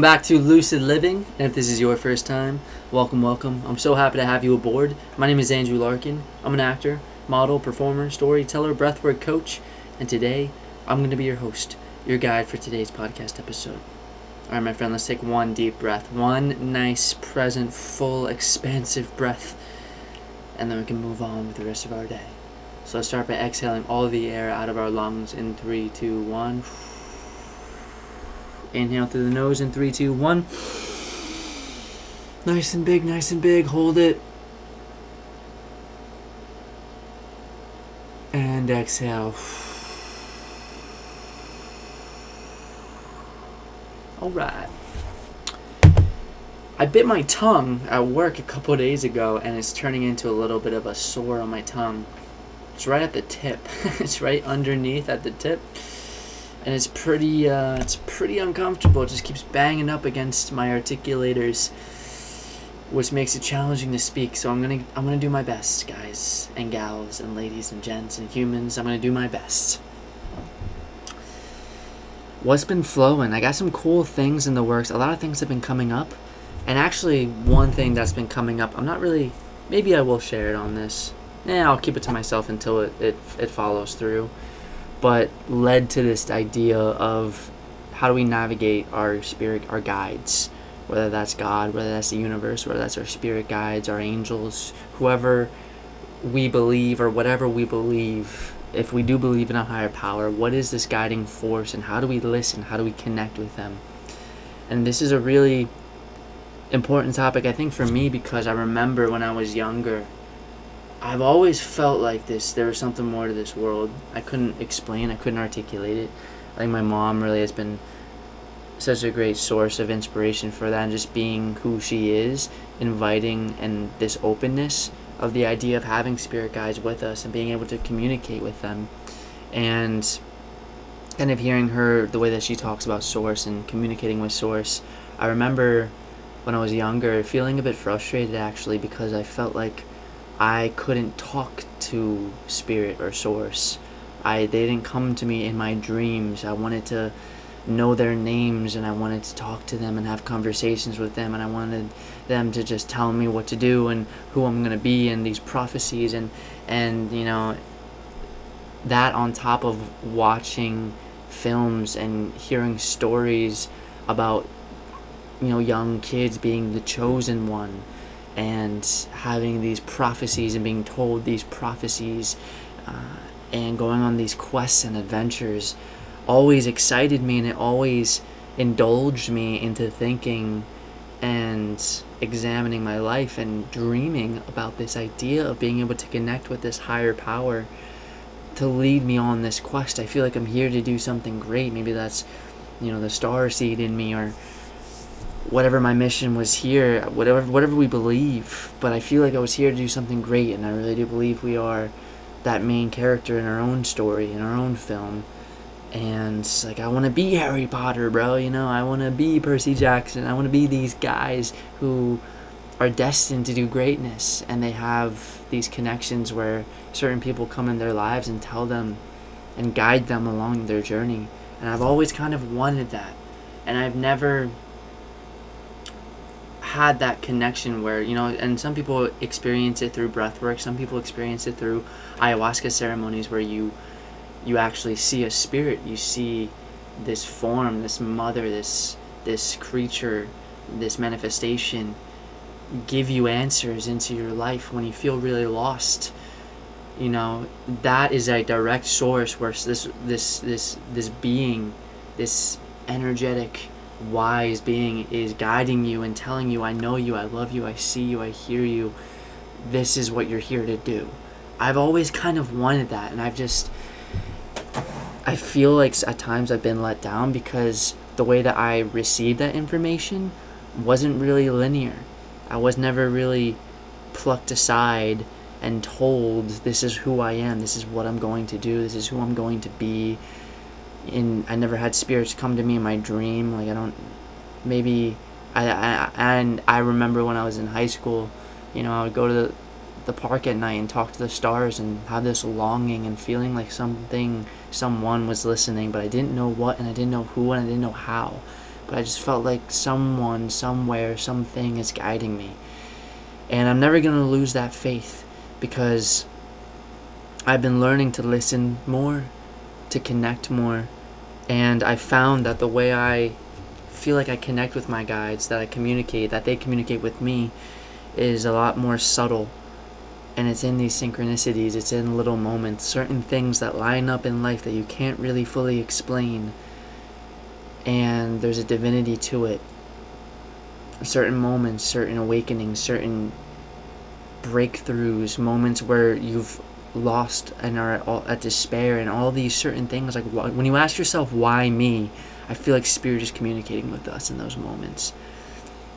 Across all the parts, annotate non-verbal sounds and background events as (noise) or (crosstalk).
Welcome back to Lucid Living. And if this is your first time, welcome, welcome. I'm so happy to have you aboard. My name is Andrew Larkin. I'm an actor, model, performer, storyteller, breathwork coach, and today I'm going to be your host, your guide for today's podcast episode. All right, my friend, let's take one deep breath. One nice, present, full, expansive breath. And then we can move on with the rest of our day. So let's start by exhaling all the air out of our lungs in three, two, one. Inhale through the nose in three, two, one. Nice and big, nice and big. Hold it. And exhale. All right. I bit my tongue at work a couple days ago and it's turning into a little bit of a sore on my tongue. It's right at the tip. (laughs) it's right underneath at the tip and it's pretty uh, it's pretty uncomfortable. It just keeps banging up against my articulators, which makes it challenging to speak. So I'm gonna I'm gonna do my best, guys and gals and ladies and gents and humans. I'm gonna do my best. What's been flowing? I got some cool things in the works. A lot of things have been coming up, and actually one thing that's been coming up. I'm not really. Maybe I will share it on this. Yeah, I'll keep it to myself until it, it, it follows through but led to this idea of how do we navigate our spirit, our guides, whether that's God, whether that's the universe, whether that's our spirit guides, our angels, whoever we believe or whatever we believe. If we do believe in a higher power, what is this guiding force and how do we listen? How do we connect with them? And this is a really important topic, I think, for me because I remember when I was younger I've always felt like this. There was something more to this world. I couldn't explain. I couldn't articulate it. I think my mom really has been such a great source of inspiration for that, and just being who she is, inviting and this openness of the idea of having spirit guides with us and being able to communicate with them, and kind of hearing her the way that she talks about source and communicating with source. I remember when I was younger feeling a bit frustrated actually because I felt like I couldn't talk to spirit or source. I they didn't come to me in my dreams. I wanted to know their names and I wanted to talk to them and have conversations with them and I wanted them to just tell me what to do and who I'm going to be and these prophecies and and you know that on top of watching films and hearing stories about you know young kids being the chosen one and having these prophecies and being told these prophecies uh, and going on these quests and adventures always excited me and it always indulged me into thinking and examining my life and dreaming about this idea of being able to connect with this higher power to lead me on this quest. I feel like I'm here to do something great. Maybe that's, you know, the star seed in me or whatever my mission was here, whatever whatever we believe. But I feel like I was here to do something great, and I really do believe we are that main character in our own story, in our own film. And like I want to be Harry Potter, bro. You know, I want to be Percy Jackson. I want to be these guys who are destined to do greatness, and they have these connections where certain people come in their lives and tell them and guide them along their journey. And I've always kind of wanted that, and I've never had that connection where you know and some people experience it through breath work some people experience it through ayahuasca ceremonies where you you actually see a spirit you see this form this mother this this creature this manifestation give you answers into your life when you feel really lost. You know that is a direct source where this this this this being this energetic wise being is guiding you and telling you, I know you, I love you, I see you, I hear you. This is what you're here to do. I've always kind of wanted that, and I've just. I feel like at times I've been let down because the way that I received that information wasn't really linear. I was never really plucked aside and told, this is who I am, this is what I'm going to do, this is who I'm going to be, in I never had spirits come to me in my dream. Like I don't maybe I, I and I remember when I was in high school, you know, I would go to the the park at night and talk to the stars and have this longing and feeling like something someone was listening, but I didn't know what and I didn't know who and I didn't know how. but I just felt like someone, somewhere, something is guiding me. And I'm never to lose that faith because I've been learning to listen more, to connect more, and I found that the way I feel like I connect with my guides, that I communicate, that they communicate with me, is a lot more subtle. And it's in these synchronicities, it's in little moments, certain things that line up in life that you can't really fully explain. And there's a divinity to it. Certain moments, certain awakenings, certain breakthroughs, moments where you've lost and are at, at despair, and all these certain things. Like when you ask yourself, why me? I feel like spirit is communicating with us in those moments.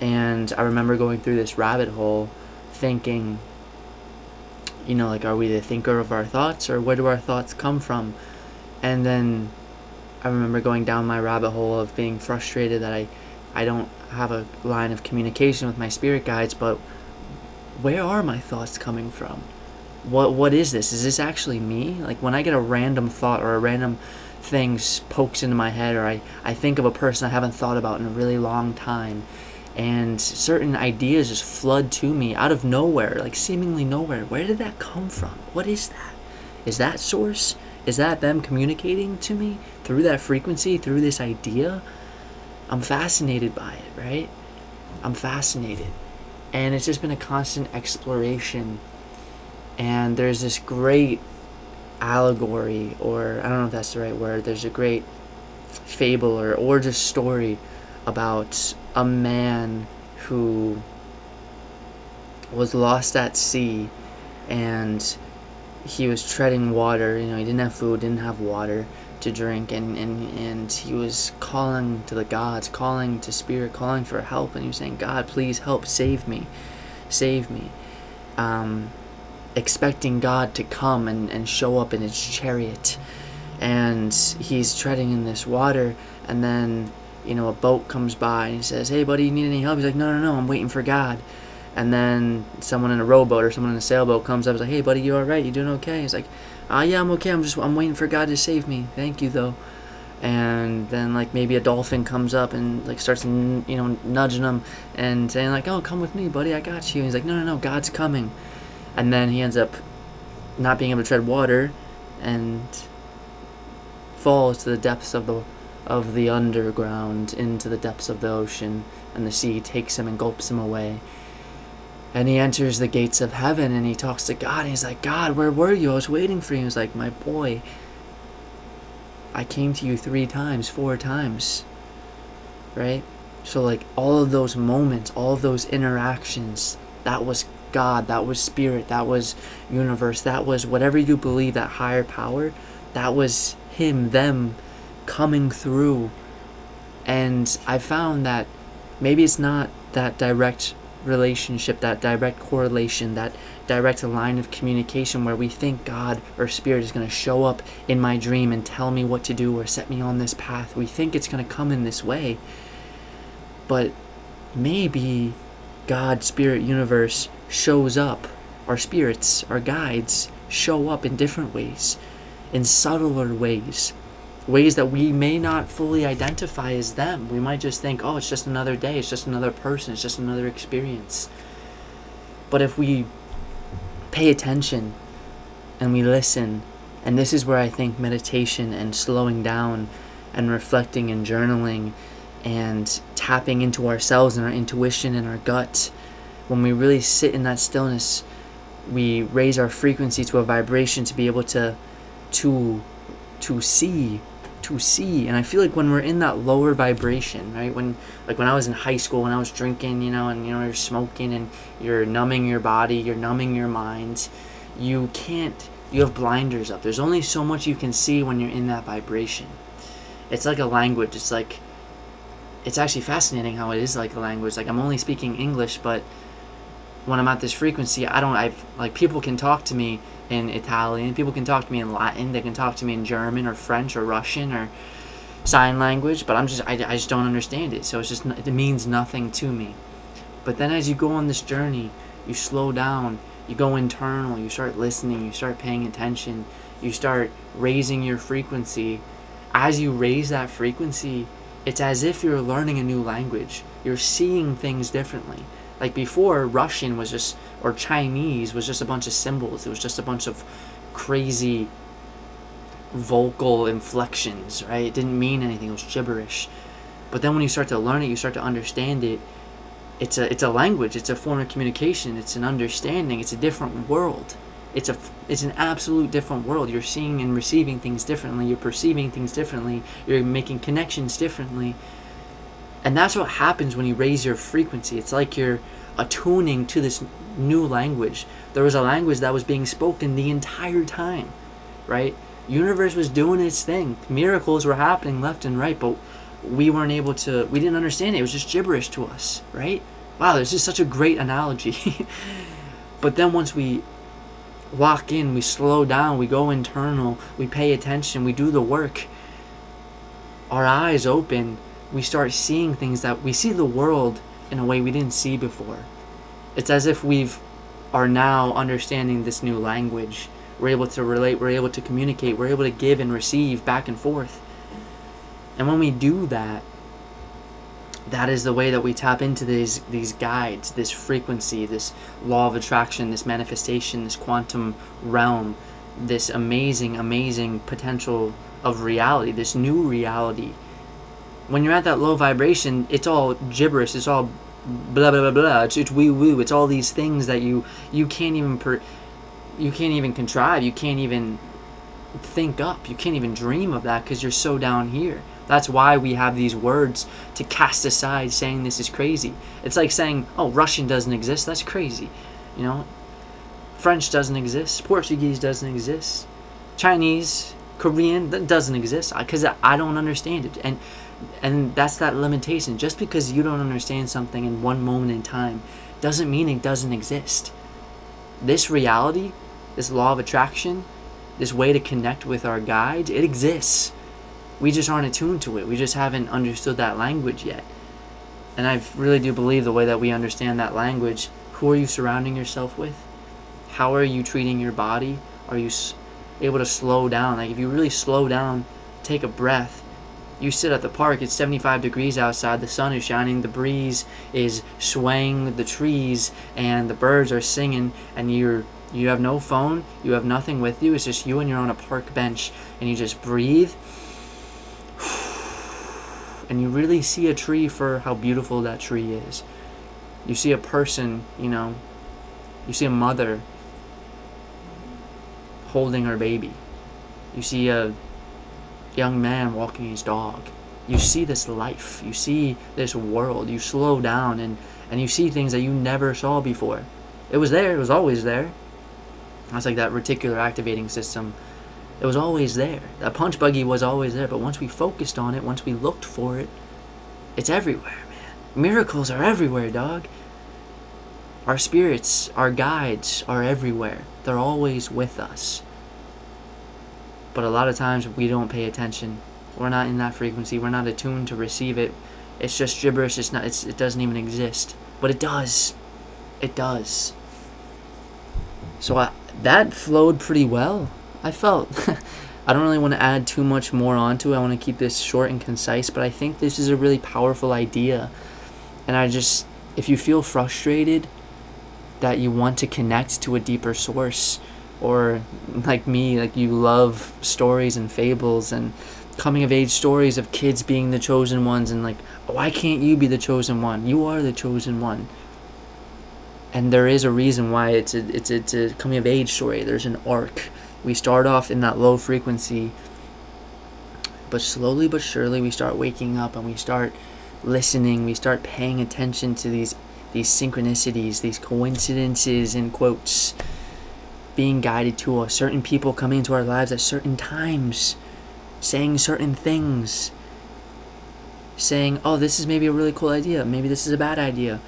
And I remember going through this rabbit hole thinking, you know, like, are we the thinker of our thoughts or where do our thoughts come from? And then I remember going down my rabbit hole of being frustrated that I, I don't have a line of communication with my spirit guides, but where are my thoughts coming from? What what is this? Is this actually me? Like when I get a random thought or a random things pokes into my head or I, I think of a person I haven't thought about in a really long time and certain ideas just flood to me out of nowhere, like seemingly nowhere. Where did that come from? What is that? Is that source? Is that them communicating to me through that frequency, through this idea? I'm fascinated by it, right? I'm fascinated. And it's just been a constant exploration. And there's this great allegory, or I don't know if that's the right word, there's a great fable or, or just story about a man who was lost at sea and he was treading water you know he didn't have food didn't have water to drink and, and, and he was calling to the gods calling to spirit calling for help and he was saying god please help save me save me. Um, expecting God to come and, and show up in his chariot. And he's treading in this water, and then, you know, a boat comes by and he says, Hey, buddy, you need any help? He's like, No, no, no, I'm waiting for God. And then someone in a rowboat or someone in a sailboat comes up and is like, Hey, buddy, you alright? You doing okay? He's like, Ah, uh, yeah, I'm okay. I'm just, I'm waiting for God to save me. Thank you, though. And then, like, maybe a dolphin comes up and, like, starts, you know, nudging him and saying, like, Oh, come with me, buddy, I got you. And he's like, No, no, no, God's coming and then he ends up not being able to tread water and falls to the depths of the of the underground into the depths of the ocean and the sea takes him and gulps him away. And he enters the gates of heaven and he talks to God and he's like God where were you? I was waiting for you. He's like my boy I came to you 3 times 4 times. Right? So like all of those moments all of those interactions that was God, that was spirit, that was universe, that was whatever you believe, that higher power, that was Him, them coming through. And I found that maybe it's not that direct relationship, that direct correlation, that direct line of communication where we think God or Spirit is going to show up in my dream and tell me what to do or set me on this path. We think it's going to come in this way. But maybe God, Spirit, Universe shows up. Our spirits, our guides, show up in different ways, in subtler ways, ways that we may not fully identify as them. We might just think, oh, it's just another day, it's just another person, it's just another experience. But if we pay attention and we listen, and this is where I think meditation and slowing down and reflecting and journaling and tapping into ourselves and our intuition and our gut when we really sit in that stillness, we raise our frequency to a vibration to be able to to to see to see. And i feel like when we're in that lower vibration right when like when i was in high school when i was drinking you know and you know you're smoking and you're numbing your body you're numbing your mind you can't you have blinders up. There's only so much you can see when you're in that vibration. It's like a language. It's like it's actually fascinating how it is like a language. Like i'm only speaking english but when I'm at this frequency, I don't. I like people can talk to me in Italian, people can talk to me in Latin, they can talk to me in German or French or Russian or sign language, but I'm just I, I just don't understand it. So it's just it means nothing to me. But then as you go on this journey, you slow down, you go internal, you start listening, you start paying attention, you start raising your frequency. As you raise that frequency, it's as if you're learning a new language. You're seeing things differently. Like before, Russian was just, or Chinese was just a bunch of symbols. It was just a bunch of crazy vocal inflections, right? It didn't mean anything. It was gibberish. But then when you start to learn it, you start to understand it. It's a it's a language. It's a form of communication. It's an understanding. It's a different world. It's a it's an absolute different world. You're seeing and receiving things differently. You're perceiving things differently. You're making connections differently. And that's what happens when you raise your frequency. It's like you're attuning to this new language. There was a language that was being spoken the entire time, right? Universe was doing its thing. Miracles were happening left and right, but we weren't able to we didn't understand it. It was just gibberish to us, right? Wow, this is such a great analogy. (laughs) but then once we walk in, we slow down, we go internal, we pay attention, we do the work. Our eyes open, we start seeing things that we see the world in a way we didn't see before. It's as if we've are now understanding this new language. We're able to relate, we're able to communicate, we're able to give and receive back and forth. And when we do that, that is the way that we tap into these these guides, this frequency, this law of attraction, this manifestation, this quantum realm, this amazing, amazing potential of reality, this new reality. When you're at that low vibration, it's all gibberish. It's all blah blah blah blah. It's, it's woo woo. It's all these things that you you can't even per, you can't even contrive. You can't even think up. You can't even dream of that because you're so down here. That's why we have these words to cast aside saying this is crazy. It's like saying, oh, Russian doesn't exist. That's crazy. You know, French doesn't exist. Portuguese doesn't exist. Chinese, Korean, that doesn't exist because I don't understand it. And and that's that limitation. Just because you don't understand something in one moment in time doesn't mean it doesn't exist. This reality, this law of attraction, this way to connect with our guides, it exists we just aren't attuned to it. We just haven't understood that language yet. And I really do believe the way that we understand that language, who are you surrounding yourself with? How are you treating your body? Are you able to slow down? Like if you really slow down, take a breath. You sit at the park, it's 75 degrees outside, the sun is shining, the breeze is swaying the trees, and the birds are singing, and you're you have no phone, you have nothing with you, it's just you and you're on a park bench, and you just breathe (sighs) and you really see a tree for how beautiful that tree is. You see a person, you know, you see a mother holding her baby. You see a young man walking his dog. You see this life. You see this world. You slow down and, and you see things that you never saw before. It was there, it was always there. That's like that reticular activating system it was always there. That punch buggy was always there, but once we focused on it, once we looked for it, it's everywhere, man. Miracles are everywhere, dog. Our spirits, our guides are everywhere. They're always with us. But a lot of times we don't pay attention. We're not in that frequency. We're not attuned to receive it. It's just gibberish. It's not. It's, it doesn't even exist. But it does. It does. So I, that flowed pretty well. I felt. (laughs) I don't really want to add too much more onto it. I want to keep this short and concise, but I think this is a really powerful idea. And I just, if you feel frustrated that you want to connect to a deeper source, or like me, like you love stories and fables and coming of age stories of kids being the chosen ones, and like, why can't you be the chosen one? You are the chosen one. And there is a reason why it's a, it's it's a coming of age story. There's an arc we start off in that low frequency but slowly but surely we start waking up and we start listening we start paying attention to these these synchronicities these coincidences in quotes being guided to us certain people coming into our lives at certain times saying certain things saying oh this is maybe a really cool idea maybe this is a bad idea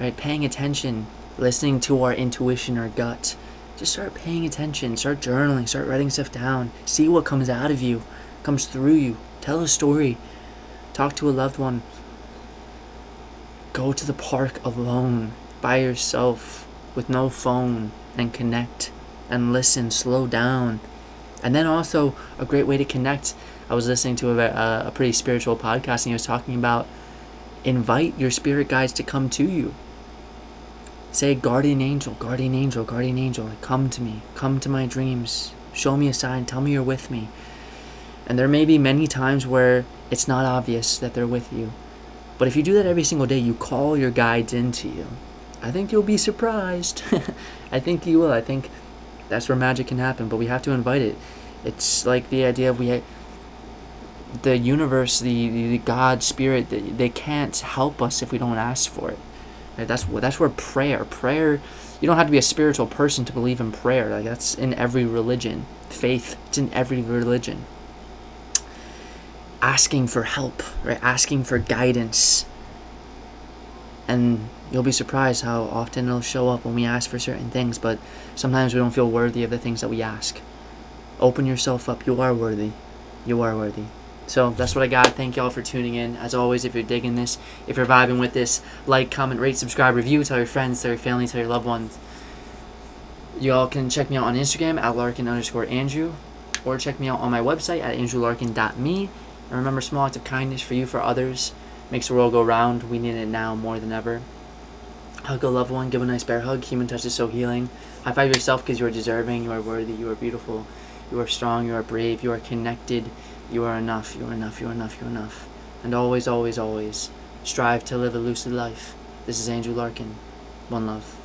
right paying attention listening to our intuition our gut just start paying attention, start journaling, start writing stuff down. See what comes out of you, comes through you. Tell a story. Talk to a loved one. Go to the park alone, by yourself, with no phone, and connect and listen, slow down. And then also, a great way to connect. I was listening to a, a, pretty spiritual podcast and he was talking about invite your spirit guides to come to you. Say, guardian angel, guardian angel, guardian angel, come to me, come to my dreams, show me a sign, tell me you're with me. And there may be many times where it's not obvious that they're with you. But if you do that every single day, you call your guides into you. I think you'll be surprised. (laughs) I think you will. I think that's where magic can happen, but we have to invite it. It's like the idea of we the universe, the, the, the God, spirit, they, they can't help us if we don't ask for it. Right? That's that's where prayer, prayer, you don't have to be a spiritual person to believe in prayer. Like that's in every religion. Faith, it's in every religion. Asking for help, right? Asking for guidance. And you'll be surprised how often it'll show up when we ask for certain things, but sometimes we don't feel worthy of the things that we ask. Open yourself up. You are worthy. You are worthy. So that's what I got. Thank y'all for tuning in. As always, if you're digging this, if you're vibing with this, like, comment, rate, subscribe, review, tell your friends, tell your family, tell your loved ones. Y'all can check me out on Instagram at Larkin underscore Andrew, or check me out on my website at andrewlarkin.me. And remember, small acts of kindness for you, for others, makes the world go round. We need it now more than ever. Hug a loved one, give a nice bear hug. Human touch is so healing. High five yourself because you are deserving, you are worthy, you are beautiful, you are strong, you are brave, you are connected you are enough, you are enough, you are enough, you are enough. And always, always, always strive to live a lucid life. This is Andrew Larkin. One love.